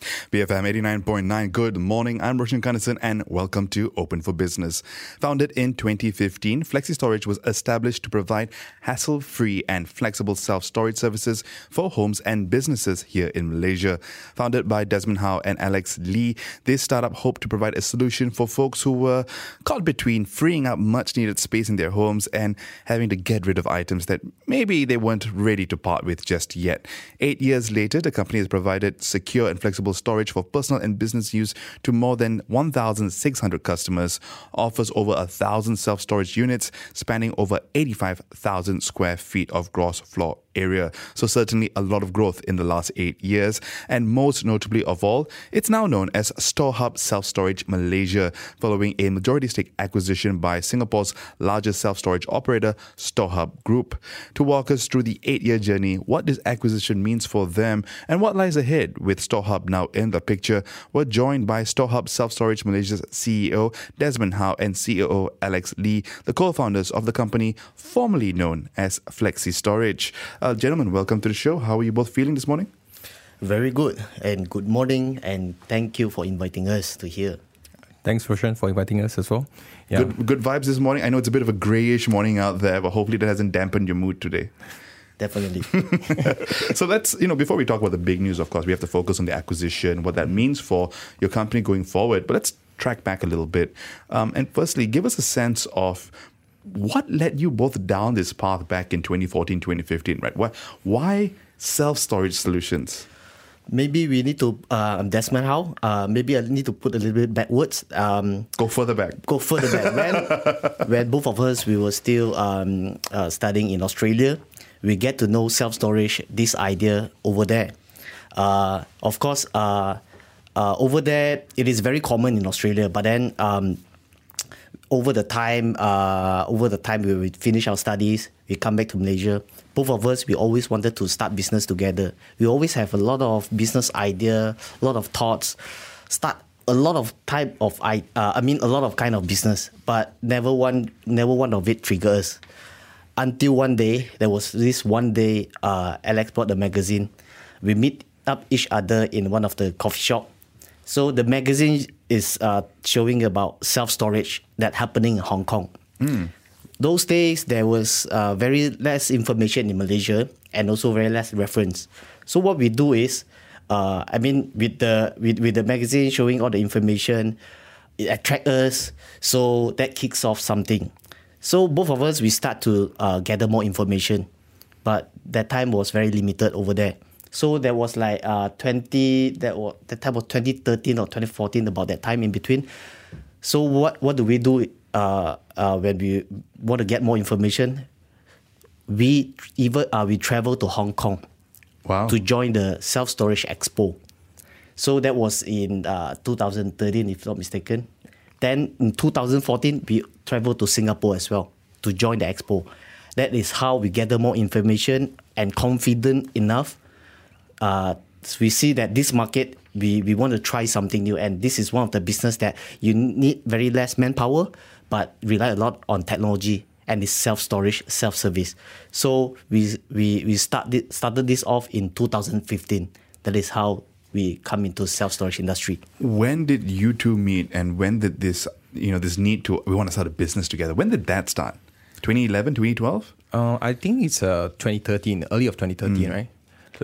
BFM 89.9. Good morning. I'm Roshan Kanesan and welcome to Open for Business. Founded in 2015, Flexi Storage was established to provide hassle free and flexible self storage services for homes and businesses here in Malaysia. Founded by Desmond How and Alex Lee, this startup hoped to provide a solution for folks who were caught between freeing up much needed space in their homes and having to get rid of items that maybe they weren't ready to part with just yet. Eight years later, the company has provided secure and flexible storage for personal and business use to more than 1,600 customers, offers over 1,000 self storage units spanning over 85,000 square feet of gross floor area. So, certainly a lot of growth in the last eight years. And most notably of all, it's now known as StorHub Self Storage Malaysia, following a majority stake acquisition by Singapore's largest self storage operator, StorHub Group. To walk us through the eight year journey, what this acquisition means for them, and what lies ahead with StorHub now in the picture, we're joined by StorHub Self Storage Malaysia's CEO, Desmond How, and COO, Alex Lee, the co founders of the company formerly known as Flexi Storage. Uh, gentlemen, welcome to the show. How are you both feeling this morning? Very good, and good morning, and thank you for inviting us to here. Thanks, Roshan, for inviting us as well. Yeah. Good, good vibes this morning. I know it's a bit of a grayish morning out there, but hopefully that hasn't dampened your mood today. Definitely. so let's, you know, before we talk about the big news, of course, we have to focus on the acquisition, what that means for your company going forward. But let's track back a little bit. Um, and firstly, give us a sense of what led you both down this path back in 2014, 2015, right? Why, why self storage solutions? Maybe we need to, uh, Desmond How, uh, maybe I need to put a little bit backwards. Um, go further back. Go further back. when, when both of us, we were still um, uh, studying in Australia, we get to know self storage, this idea over there. Uh, of course, uh, uh, over there, it is very common in Australia, but then um, over the time, uh, over the time we finish our studies, we come back to Malaysia. Both of us, we always wanted to start business together. We always have a lot of business idea, a lot of thoughts, start a lot of type of I, uh, I mean a lot of kind of business, but never one, never one of it triggers. Until one day, there was this one day, uh, Alex bought the magazine. We meet up each other in one of the coffee shop. So the magazine is uh, showing about self storage that happening in Hong Kong. Mm. Those days there was uh, very less information in Malaysia and also very less reference. So what we do is, uh, I mean, with the with, with the magazine showing all the information, it attracts us. So that kicks off something. So both of us we start to uh, gather more information, but that time was very limited over there. So there was like uh, 20, that was, that time was 2013 or 2014, about that time in between. So what, what do we do uh, uh, when we want to get more information? We even uh, we travel to Hong Kong wow. to join the Self Storage Expo. So that was in uh, 2013, if not mistaken. Then in 2014, we traveled to Singapore as well to join the expo. That is how we gather more information and confident enough uh, we see that this market we, we want to try something new. And this is one of the business that you need very less manpower but rely a lot on technology. And it's self-storage self-service. So we we, we started, started this off in 2015 that is how we come into self-storage industry. When did you two meet and when did this you know this need to we want to start a business together? When did that start? 2011 2012 uh, i think it's uh, 2013 early of 2013 mm. right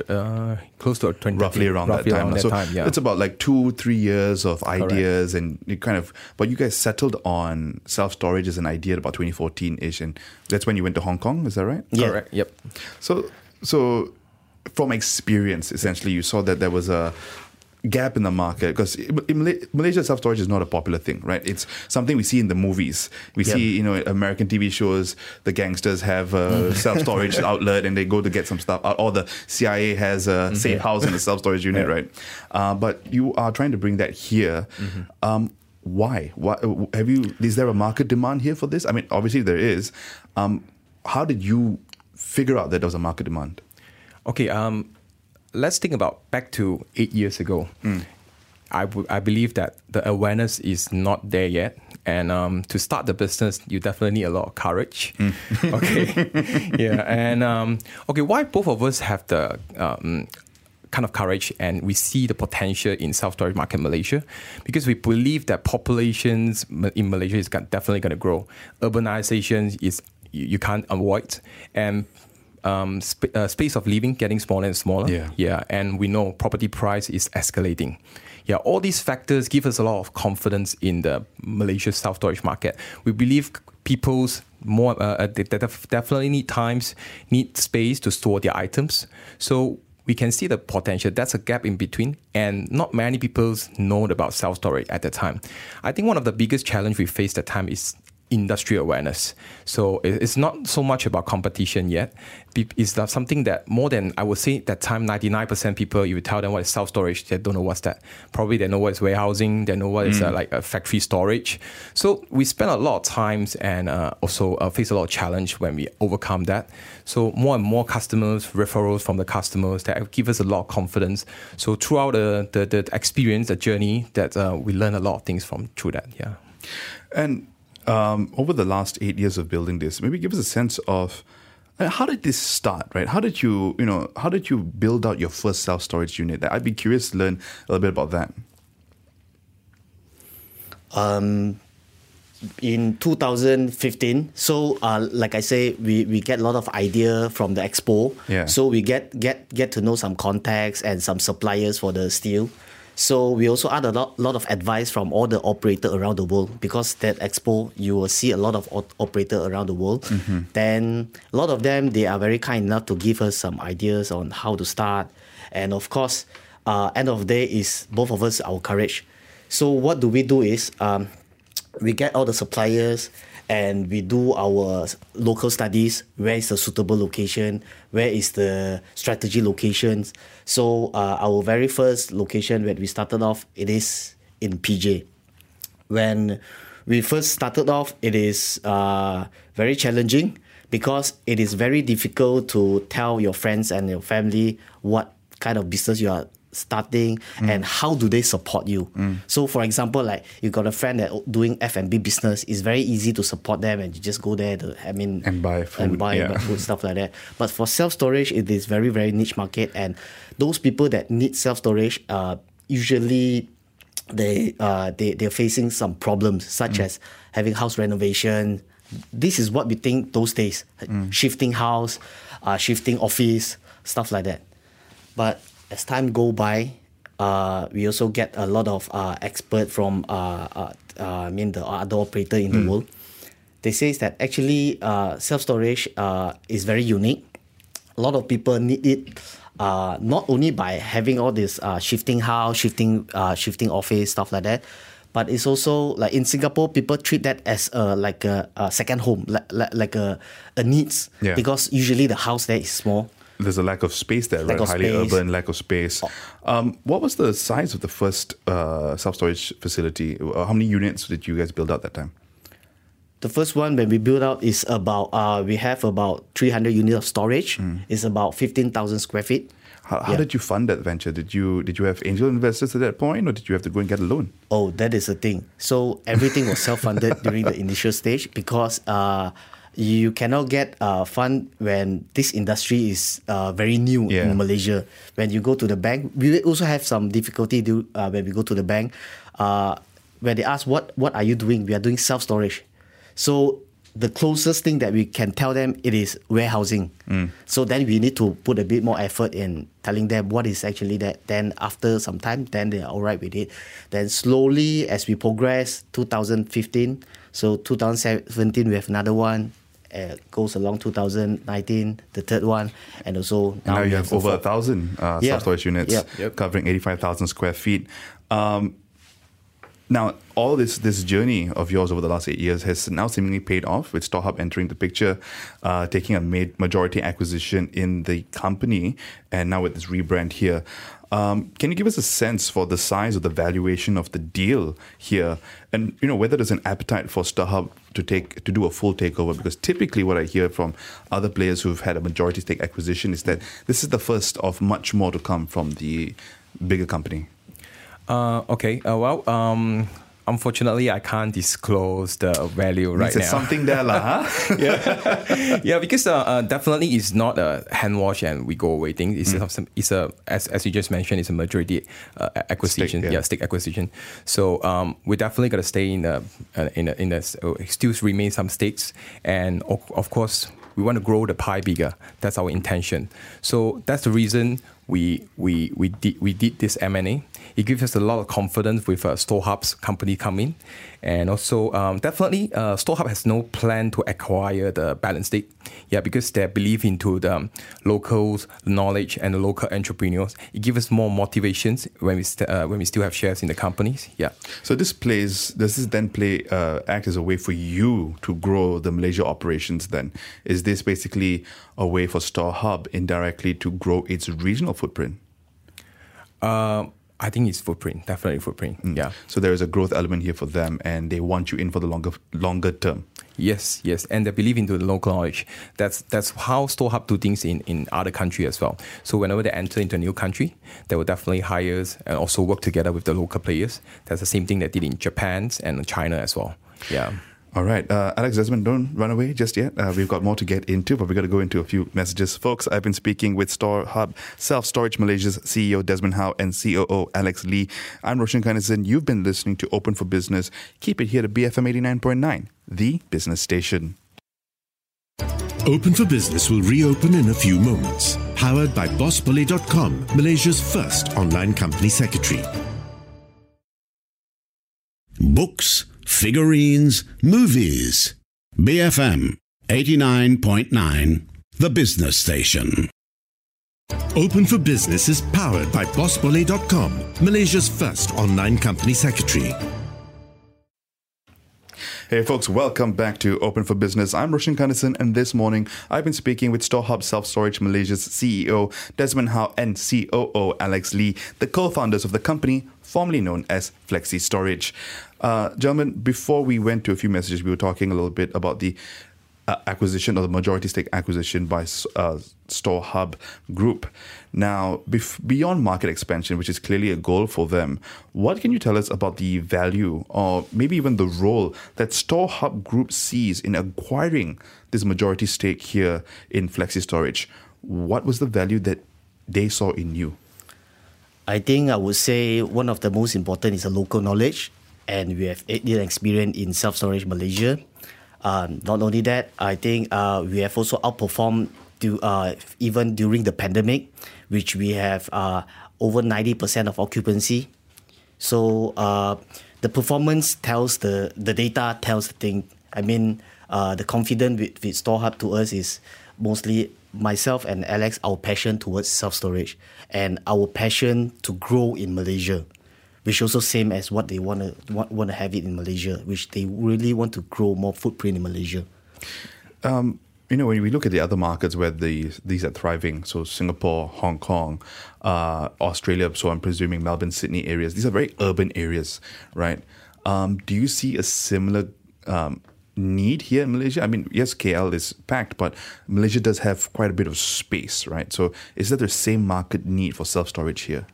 uh, close to 20 roughly around roughly that time. Around so that time, yeah. it's about like two, three years of ideas, Correct. and you kind of. But you guys settled on self storage as an idea about 2014 ish, and that's when you went to Hong Kong. Is that right? Yeah. Correct. Yep. So, so from experience, essentially, you saw that there was a gap in the market because Malaysia self storage is not a popular thing, right? It's something we see in the movies. We yep. see, you know, American TV shows. The gangsters have a self storage outlet and they go to get some stuff out, or the CIA has a mm-hmm. safe house in a self storage unit, yeah. right? Uh, but you are trying to bring that here. Mm-hmm. Um, why? Why have you? Is there a market demand here for this? I mean, obviously there is. Um, how did you figure out that there was a market demand? Okay. Um, let's think about back to eight years ago. Mm. I, w- I believe that the awareness is not there yet. And um, to start the business, you definitely need a lot of courage. okay. yeah. And um, okay, why both of us have the um, kind of courage and we see the potential in self-storage market in Malaysia because we believe that populations in Malaysia is definitely going to grow. Urbanization is you, you can't avoid and um, sp- uh, space of living getting smaller and smaller. Yeah. yeah, and we know property price is escalating. Yeah, all these factors give us a lot of confidence in the Malaysia self storage market. We believe people's more uh, uh they def- definitely need times, need space to store their items. So we can see the potential. That's a gap in between, and not many people know about self storage at the time. I think one of the biggest challenge we faced at the time is industry awareness. So it's not so much about competition yet. It's something that more than I would say at that time, 99% people, you tell them what is self storage, they don't know what's that. Probably they know what is warehousing, they know what is uh, mm. like a factory storage. So we spend a lot of times and uh, also uh, face a lot of challenge when we overcome that. So more and more customers, referrals from the customers that give us a lot of confidence. So throughout the, the, the experience, the journey, that uh, we learn a lot of things from through that. Yeah. And um, over the last eight years of building this, maybe give us a sense of how did this start, right? How did you, you know, how did you build out your first self storage unit? That I'd be curious to learn a little bit about that. Um, in 2015, so uh, like I say, we, we get a lot of idea from the expo. Yeah. So we get get get to know some contacts and some suppliers for the steel. So we also add a lot, lot of advice from all the operator around the world because that expo you will see a lot of operator around the world. Mm-hmm. Then a lot of them they are very kind enough to give us some ideas on how to start, and of course, uh, end of the day is both of us our courage. So what do we do is um, we get all the suppliers and we do our local studies where is the suitable location where is the strategy locations. So uh, our very first location when we started off it is in pj when we first started off it is uh, very challenging because it is very difficult to tell your friends and your family what kind of business you are starting mm. and how do they support you mm. so for example like you got a friend that doing f&b business it's very easy to support them and you just go there to i mean and buy food and buy yeah. food stuff like that but for self-storage it is very very niche market and those people that need self-storage uh, usually they uh, they they're facing some problems such mm. as having house renovation this is what we think those days mm. shifting house uh, shifting office stuff like that but as time go by, uh, we also get a lot of uh, expert from uh, uh, uh I mean the other operator in mm. the hmm. world. They say that actually uh, self storage uh, is very unique. A lot of people need it. Uh, not only by having all this uh, shifting house, shifting uh, shifting office stuff like that, but it's also like in Singapore, people treat that as a like a, a second home, like, like, like a, a needs yeah. because usually the house there is small there's a lack of space there, lack right? Highly space. urban, lack of space. Um, what was the size of the first uh, self storage facility? Uh, how many units did you guys build out that time? The first one when we build out is about uh, we have about 300 units of storage. Mm. It's about 15,000 square feet. How, how yeah. did you fund that venture? Did you did you have angel investors at that point, or did you have to go and get a loan? Oh, that is the thing. So everything was self funded during the initial stage because uh, you cannot get uh, fund when this industry is uh, very new yeah. in Malaysia. When you go to the bank, we also have some difficulty do, uh, when we go to the bank. Uh, when they ask what what are you doing, we are doing self storage. So the closest thing that we can tell them it is warehousing. Mm. So then we need to put a bit more effort in telling them what is actually that. Then after some time, then they are all right with it. Then slowly as we progress, 2015. So 2017 we have another one uh, goes along 2019, the third one, and also now, now you have over a thousand uh, yeah. self storage units yep. covering 85,000 square feet. Um, now, all this this journey of yours over the last eight years has now seemingly paid off with StorHub entering the picture, uh, taking a majority acquisition in the company, and now with this rebrand here. Um, can you give us a sense for the size of the valuation of the deal here, and you know whether there's an appetite for StorHub to take to do a full takeover? Because typically, what I hear from other players who've had a majority stake acquisition is that this is the first of much more to come from the bigger company. Uh, okay. Uh, well, um, unfortunately, I can't disclose the value right There's now. something there, lah, huh? yeah, because uh, uh, definitely it's not a hand wash and we go away thing. It's Mm. some, it's a as, as you just mentioned, it's a majority uh, acquisition. Stake, yeah. yeah. stake acquisition. So um, we definitely got to stay in the uh, in the, in the uh, still remain some stakes, and of, of course we want to grow the pie bigger. That's our intention. So that's the reason we we we did we did this M and A. It gives us a lot of confidence with uh, StorHub's company coming, and also um, definitely uh, StoreHub has no plan to acquire the balance stake. Yeah, because they believe into the um, locals knowledge and the local entrepreneurs. It gives us more motivations when we st- uh, when we still have shares in the companies. Yeah. So this plays. Does this then play uh, act as a way for you to grow the Malaysia operations? Then is this basically a way for StorHub indirectly to grow its regional footprint? Uh, I think it's footprint, definitely footprint. Mm. Yeah. So there is a growth element here for them, and they want you in for the longer longer term. Yes, yes, and they believe into the local knowledge. That's that's how StorHub do things in, in other countries as well. So whenever they enter into a new country, they will definitely hire and also work together with the local players. That's the same thing they did in Japan and China as well. Yeah. All right, uh, Alex Desmond, don't run away just yet. Uh, we've got more to get into, but we've got to go into a few messages. Folks, I've been speaking with StorHub Self Storage Malaysia's CEO Desmond How and COO Alex Lee. I'm Roshan Kanesan. You've been listening to Open for Business. Keep it here to BFM 89.9, the business station. Open for Business will reopen in a few moments. Powered by BossBully.com, Malaysia's first online company secretary. Books, figurines, movies. BFM 89.9, the business station. Open for Business is powered by BossBully.com, Malaysia's first online company secretary. Hey folks, welcome back to Open for Business. I'm Roshan Kanesan, and this morning I've been speaking with StorHub Self Storage Malaysia's CEO Desmond How and COO Alex Lee, the co-founders of the company formerly known as Flexi Storage. Uh, gentlemen, before we went to a few messages, we were talking a little bit about the acquisition or the majority stake acquisition by uh, StorHub Group. Now, beyond market expansion, which is clearly a goal for them, what can you tell us about the value or maybe even the role that StorHub Group sees in acquiring this majority stake here in Flexi Storage? What was the value that they saw in you? I think I would say one of the most important is the local knowledge, and we have eight years experience in self storage Malaysia. Um, not only that, I think uh, we have also outperformed uh, even during the pandemic, which we have uh, over ninety percent of occupancy. So uh, the performance tells the the data tells the thing. I mean, uh, the confidence with, with StorHub to us is mostly myself and Alex, our passion towards self storage and our passion to grow in Malaysia, which also same as what they want to want, want to have it in Malaysia, which they really want to grow more footprint in Malaysia. Um, you know, when we look at the other markets where these these are thriving, so Singapore, Hong Kong, uh, Australia, so I'm presuming Melbourne, Sydney areas, these are very urban areas, right? Um, do you see a similar um, need here in Malaysia? I mean, yes, KL is packed, but Malaysia does have quite a bit of space, right? So is there the same market need for self storage here?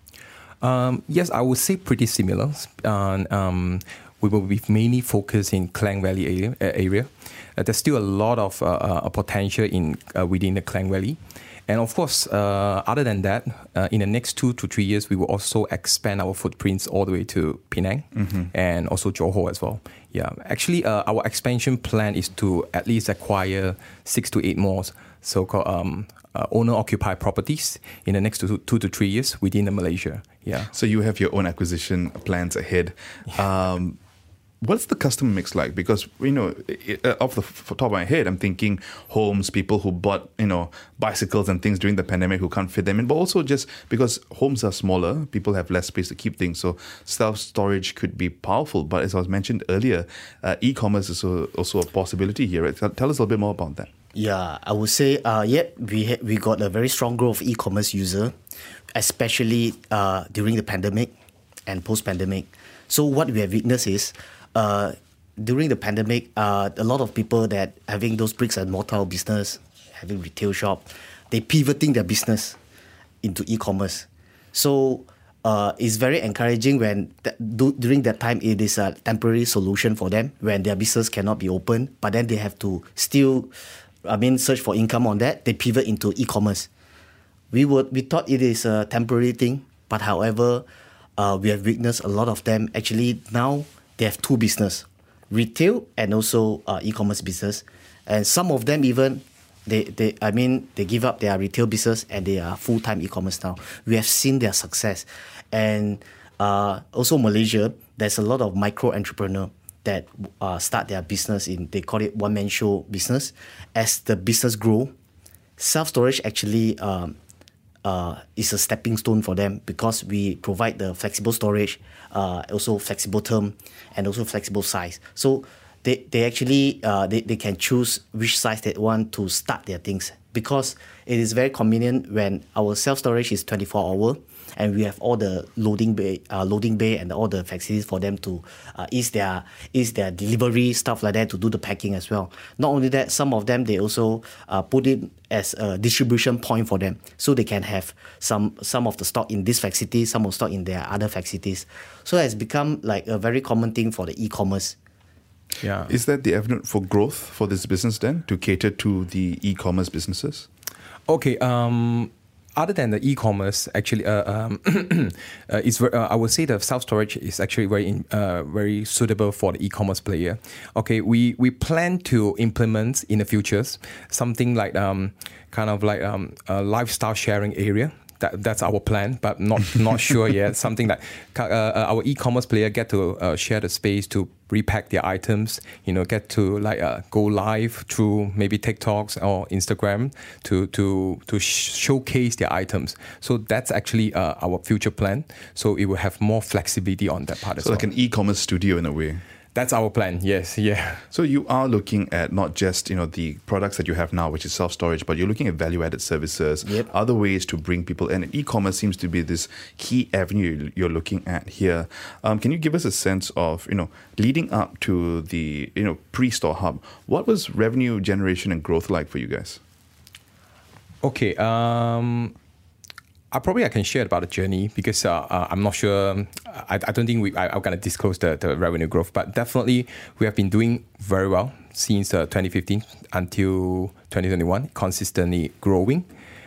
Um, yes, I would say pretty similar. Um, we will be mainly focused in Klang Valley area. Uh, area. Uh, there's still a lot of uh, uh, potential in uh, within the Klang Valley. And of course, uh, other than that, uh, in the next two to three years, we will also expand our footprints all the way to Penang and also Johor as well. Yeah, actually, uh, our expansion plan is to at least acquire six to eight more so-called um, uh, owner-occupied properties in the next two, two to three years within the Malaysia. Yeah. So you have your own acquisition plans ahead. Um, what's the customer mix like? Because you know, it, uh, off the f- top of my head, I'm thinking homes, people who bought you know bicycles and things during the pandemic who can't fit them in, but also just because homes are smaller, people have less space to keep things. So self storage could be powerful. But as I was mentioned earlier, uh, e-commerce is also, also a possibility here. Right? Tell us a little bit more about that. Yeah, I would say, uh, yeah, we ha- we got a very strong growth of e-commerce user, especially uh, during the pandemic and post-pandemic. So what we have witnessed is, uh, during the pandemic, uh, a lot of people that having those bricks and mortar business, having retail shop, they pivoting their business into e-commerce. So uh, it's very encouraging when th- do, during that time it is a temporary solution for them when their business cannot be open, but then they have to still, I mean, search for income on that. They pivot into e-commerce. We would we thought it is a temporary thing, but however, uh, we have witnessed a lot of them actually now they have two business, retail and also uh, e-commerce business, and some of them even they, they I mean they give up their retail business and they are full time e-commerce now. We have seen their success, and uh, also Malaysia. There's a lot of micro entrepreneur that uh, start their business in they call it one man show business. As the business grow, self storage actually. Um, uh, is a stepping stone for them because we provide the flexible storage, uh, also flexible term, and also flexible size. So they, they actually uh, they, they can choose which size they want to start their things because it is very convenient when our self storage is 24 hour and we have all the loading bay, uh, loading bay and all the facilities for them to uh, ease their ease their delivery stuff like that to do the packing as well. Not only that, some of them they also uh, put it as a distribution point for them, so they can have some some of the stock in this facility, some of the stock in their other facilities. So it's become like a very common thing for the e-commerce. Yeah. Is that the avenue for growth for this business then to cater to the e-commerce businesses? Okay. Um, other than the e-commerce, actually, uh, um, uh, is uh, I would say the self storage is actually very uh, very suitable for the e-commerce player. Okay, we we plan to implement in the futures something like um, kind of like um, a lifestyle sharing area that, that's our plan, but not not sure yet. Something that uh, uh, our e-commerce player get to uh, share the space to repack their items. You know, get to like uh, go live through maybe TikToks or Instagram to to to sh- showcase their items. So that's actually uh, our future plan. So it will have more flexibility on that part as So well. like an e-commerce studio in a way. That's our plan. Yes, yeah. So you are looking at not just you know the products that you have now, which is self storage, but you're looking at value-added services, Yep. other ways to bring people in. And e-commerce seems to be this key avenue you're looking at here. Um, can you give us a sense of you know leading up to the you know pre-StorHub? What was revenue generation and growth like for you guys? Okay. Um, I probably I can share about the journey because uh, uh, I'm not sure. I, I don't think we I, I'm gonna disclose the, the revenue growth, but definitely we have been doing very well since uh, 2015 until 2021, consistently growing,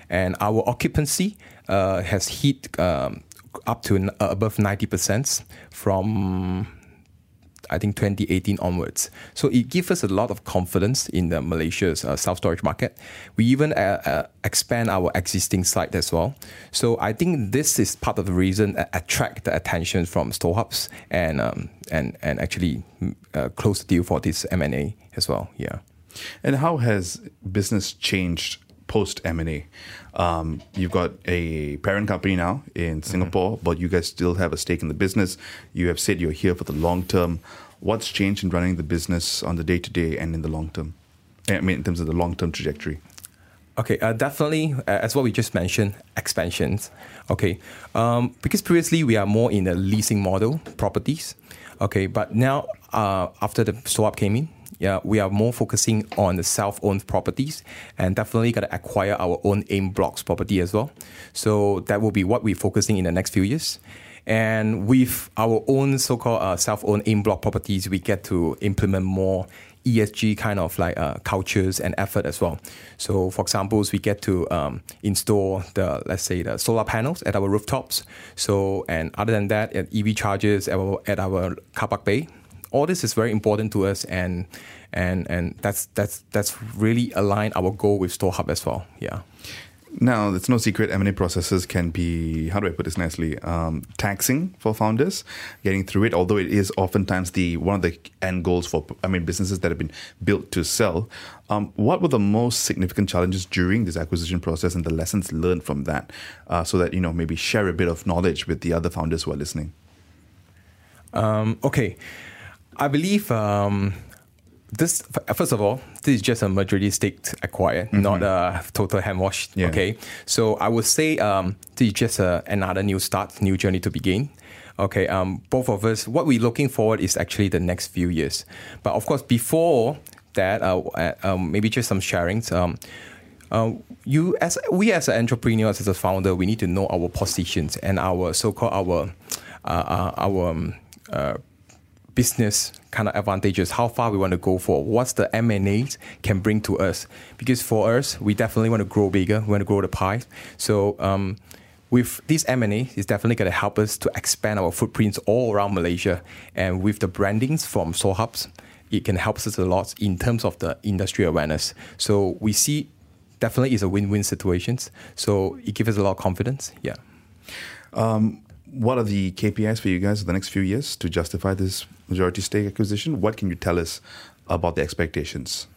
and our occupancy uh, has hit um, up to above 90 percent from I think 2018 onwards. So it gives us a lot of confidence in the Malaysia's uh, self storage market. We even uh, uh, expand our existing site as well. So I think this is part of the reason that attract the attention from StorHubs and um, and and actually uh, close the deal for this M and A as well. Yeah. And how has business changed post M and A? Um, you've got a parent company now in Singapore, but you guys still have a stake in the business. You have said you're here for the long term. What's changed in running the business on the day to day and in the long term? I mean, in terms of the long term trajectory. Okay, uh, definitely, uh, as what we just mentioned, expansions. Okay, um, because previously we are more in the leasing model properties. Okay, but now uh, after the swap came in, yeah, we are more focusing on the self-owned properties, and definitely got to acquire our own en blocs property as well. So that will be what we're focusing in the next few years. And with our own so-called uh, self-owned en bloc properties, we get to implement more ESG kind of like uh, cultures and effort as well. So, for examples, we get to um, install the let's say the solar panels at our rooftops. So, and other than that, at EV chargers at our, at our car park bay. All this is very important to us, and and and that's that's that's really align our goal with StorHub as well. Yeah. Now, it's no secret M&A processes can be, how do I put this nicely, um, taxing for founders getting through it, although it is oftentimes the one of the end goals for, I mean, businesses that have been built to sell. Um, what were the most significant challenges during this acquisition process and the lessons learned from that uh, so that, you know, maybe share a bit of knowledge with the other founders who are listening? Um, okay, I believe um, this. First of all, this is just a majority stake acquired, not a total hand wash. Yeah. Okay, so I would say um, this is just a, another new start, new journey to begin. Okay, um, both of us, what we're looking forward is actually the next few years. But of course, before that, uh, uh, um, maybe just some sharings. Um, uh, you as we as an entrepreneur, as a founder, we need to know our positions and our so-called our uh, uh, our um, uh, business kind of advantages, how far we want to go for, what's the M&As can bring to us. Because for us, we definitely want to grow bigger, we want to grow the pie. So um, with this M&A, it's definitely going to help us to expand our footprints all around Malaysia. And with the brandings from StorHubs, it can help us a lot in terms of the industry awareness. So we see definitely is a win-win situations. So it gives us a lot of confidence. Yeah. Um, what are the KPIs for you guys for the next few years to justify this majority stake acquisition? What can you tell us about the expectations?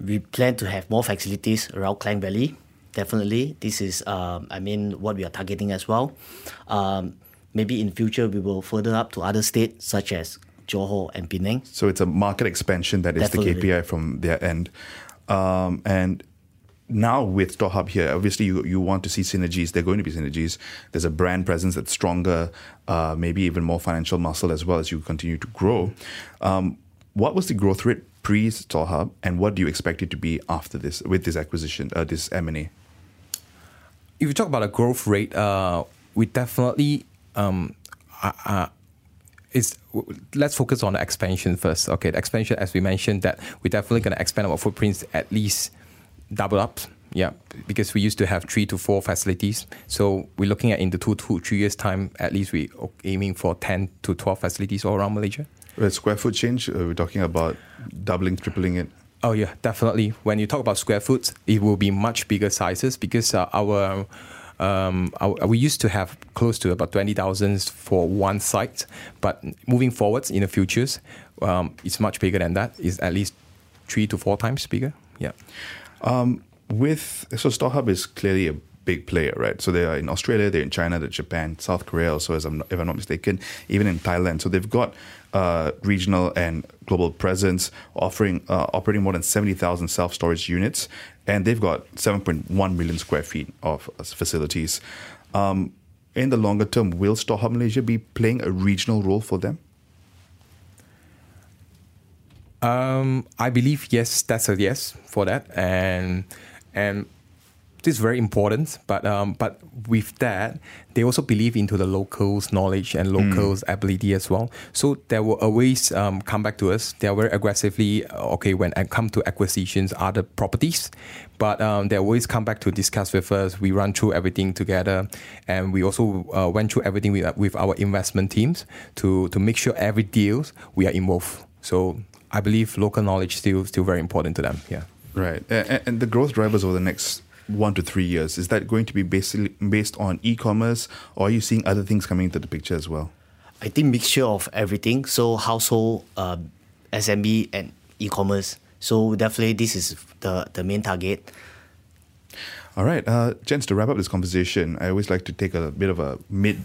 We plan to have more facilities around Klang Valley. Definitely, this is, um, I mean, what we are targeting as well. Um, maybe in future we will further up to other states such as Johor and Penang. So it's a market expansion that is Definitely. the KPI from their end. Um, and now with StorHub here, obviously you, you want to see synergies. There are going to be synergies. There's a brand presence that's stronger, uh, maybe even more financial muscle as well as you continue to grow. Um, what was the growth rate pre StorHub, and what do you expect it to be after this with this acquisition, uh, this M and A? if you talk about a growth rate, uh, we definitely um, uh, uh, it's let's focus on the expansion first. Okay, the expansion, as we mentioned, that we're definitely going to expand our footprints at least double up. Yeah, because we used to have three to four facilities. So we're looking at in the two, two, three years time, at least we're aiming for ten to twelve facilities all around Malaysia. Square foot change, uh, we're talking about doubling, tripling it. Oh yeah, definitely. When you talk about square foot, it will be much bigger sizes because uh, our, um, our we used to have close to about twenty thousand for one site, but moving forwards in the futures, um, it's much bigger than that. It's at least three to four times bigger. Yeah. Um, with so StarHub is clearly a big player, right? So they are in Australia, they're in China, they're Japan, South Korea, also as I'm if I'm not mistaken, even in Thailand. So they've got uh, regional and global presence, offering uh, operating more than seventy thousand self storage units, and they've got seven point one million square feet of facilities. Um, in the longer term, will StarHub Malaysia be playing a regional role for them? Um, I believe yes, that's a yes for that, and and this is very important. But um, but with that, they also believe into the locals' knowledge and locals' ability as well. So they will always um, come back to us. They are very aggressively uh, okay when it come to acquisitions, other properties, but um, they always come back to discuss with us. We run through everything together, and we also uh, went through everything with, with our investment teams to to make sure every deals we are involved. So I believe local knowledge still still very important to them. Yeah. Right. And, and the growth drivers over the next one to three years, is that going to be basically based on e-commerce or are you seeing other things coming into the picture as well? I think mixture of everything. So household, uh, SMB, and e-commerce. So definitely this is the the main target. All right, uh, gents. To wrap up this conversation, I always like to take a bit of a mid,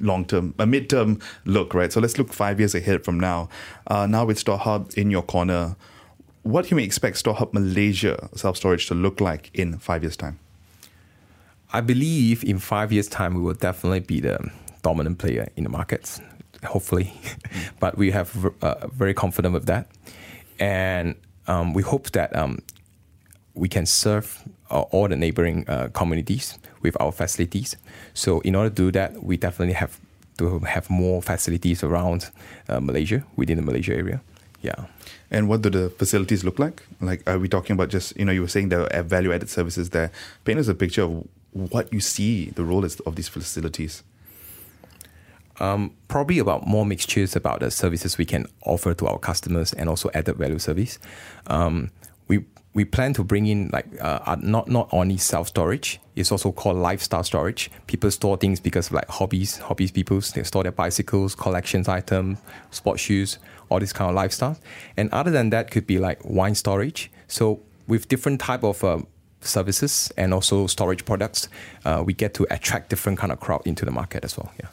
long term, a mid-term look, right? So let's look five years ahead from now. Uh, now with StorHub in your corner, what can we expect StorHub Malaysia self storage to look like in five years' time? I believe in five years' time, we will definitely be the dominant player in the markets, hopefully. but we have uh, very confident with that. And um, we hope that um, we can serve uh, all the neighboring uh, communities with our facilities. So, in order to do that, we definitely have to have more facilities around uh, Malaysia, within the Malaysia area. Yeah. And what do the facilities look like? Like, are we talking about just, you know, you were saying there are value added services there. Paint us a picture of what you see the role is of these facilities. Um, probably about more mixtures about the services we can offer to our customers and also added value service. Um, we we plan to bring in like uh, not not only self storage. It's also called lifestyle storage. People store things because of like hobbies. Hobbies people they store their bicycles, collections items, sports shoes, all this kind of lifestyle. And other than that, could be like wine storage. So with different type of uh, services and also storage products, uh, we get to attract different kind of crowd into the market as well. Yeah.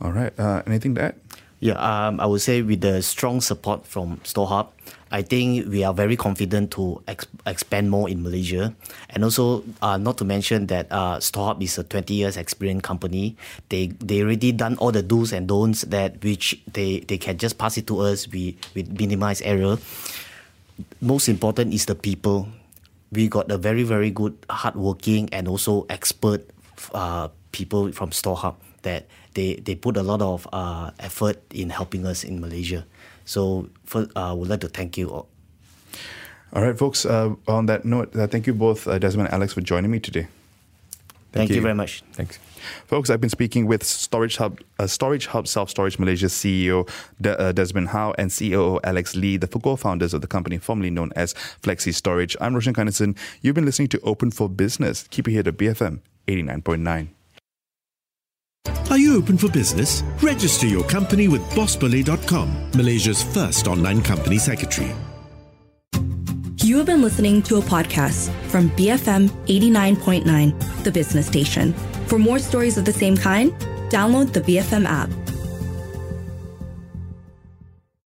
All right. Uh, anything to add? Yeah, um, I would say with the strong support from StorHub, I think we are very confident to ex- expand more in Malaysia. And also, uh, not to mention that uh, StorHub is a 20 years experienced company. They they already done all the do's and don'ts that which they, they can just pass it to us. We we minimize error. Most important is the people. we got a very very good hardworking and also expert uh, people from StorHub that they, they put a lot of uh, effort in helping us in Malaysia. So for, I uh, would like to thank you all. All right, folks. Uh, on that note, uh, thank you both, uh, Desmond and Alex, for joining me today. Thank, thank you. you. very much. Thanks. Folks, I've been speaking with Storage Hub, uh, Storage Hub Self Storage Malaysia CEO De- uh, Desmond How and COO Alex Lee, the co-founders of the company formerly known as Flexi Storage. I'm Roshan Kanesan. You've been listening to Open for Business. Keep it here to BFM 89.9. Are you open for business? Register your company with bossballet.com, Malaysia's first online company secretary. You have been listening to a podcast from BFM 89.9, the business station. For more stories of the same kind, download the BFM app.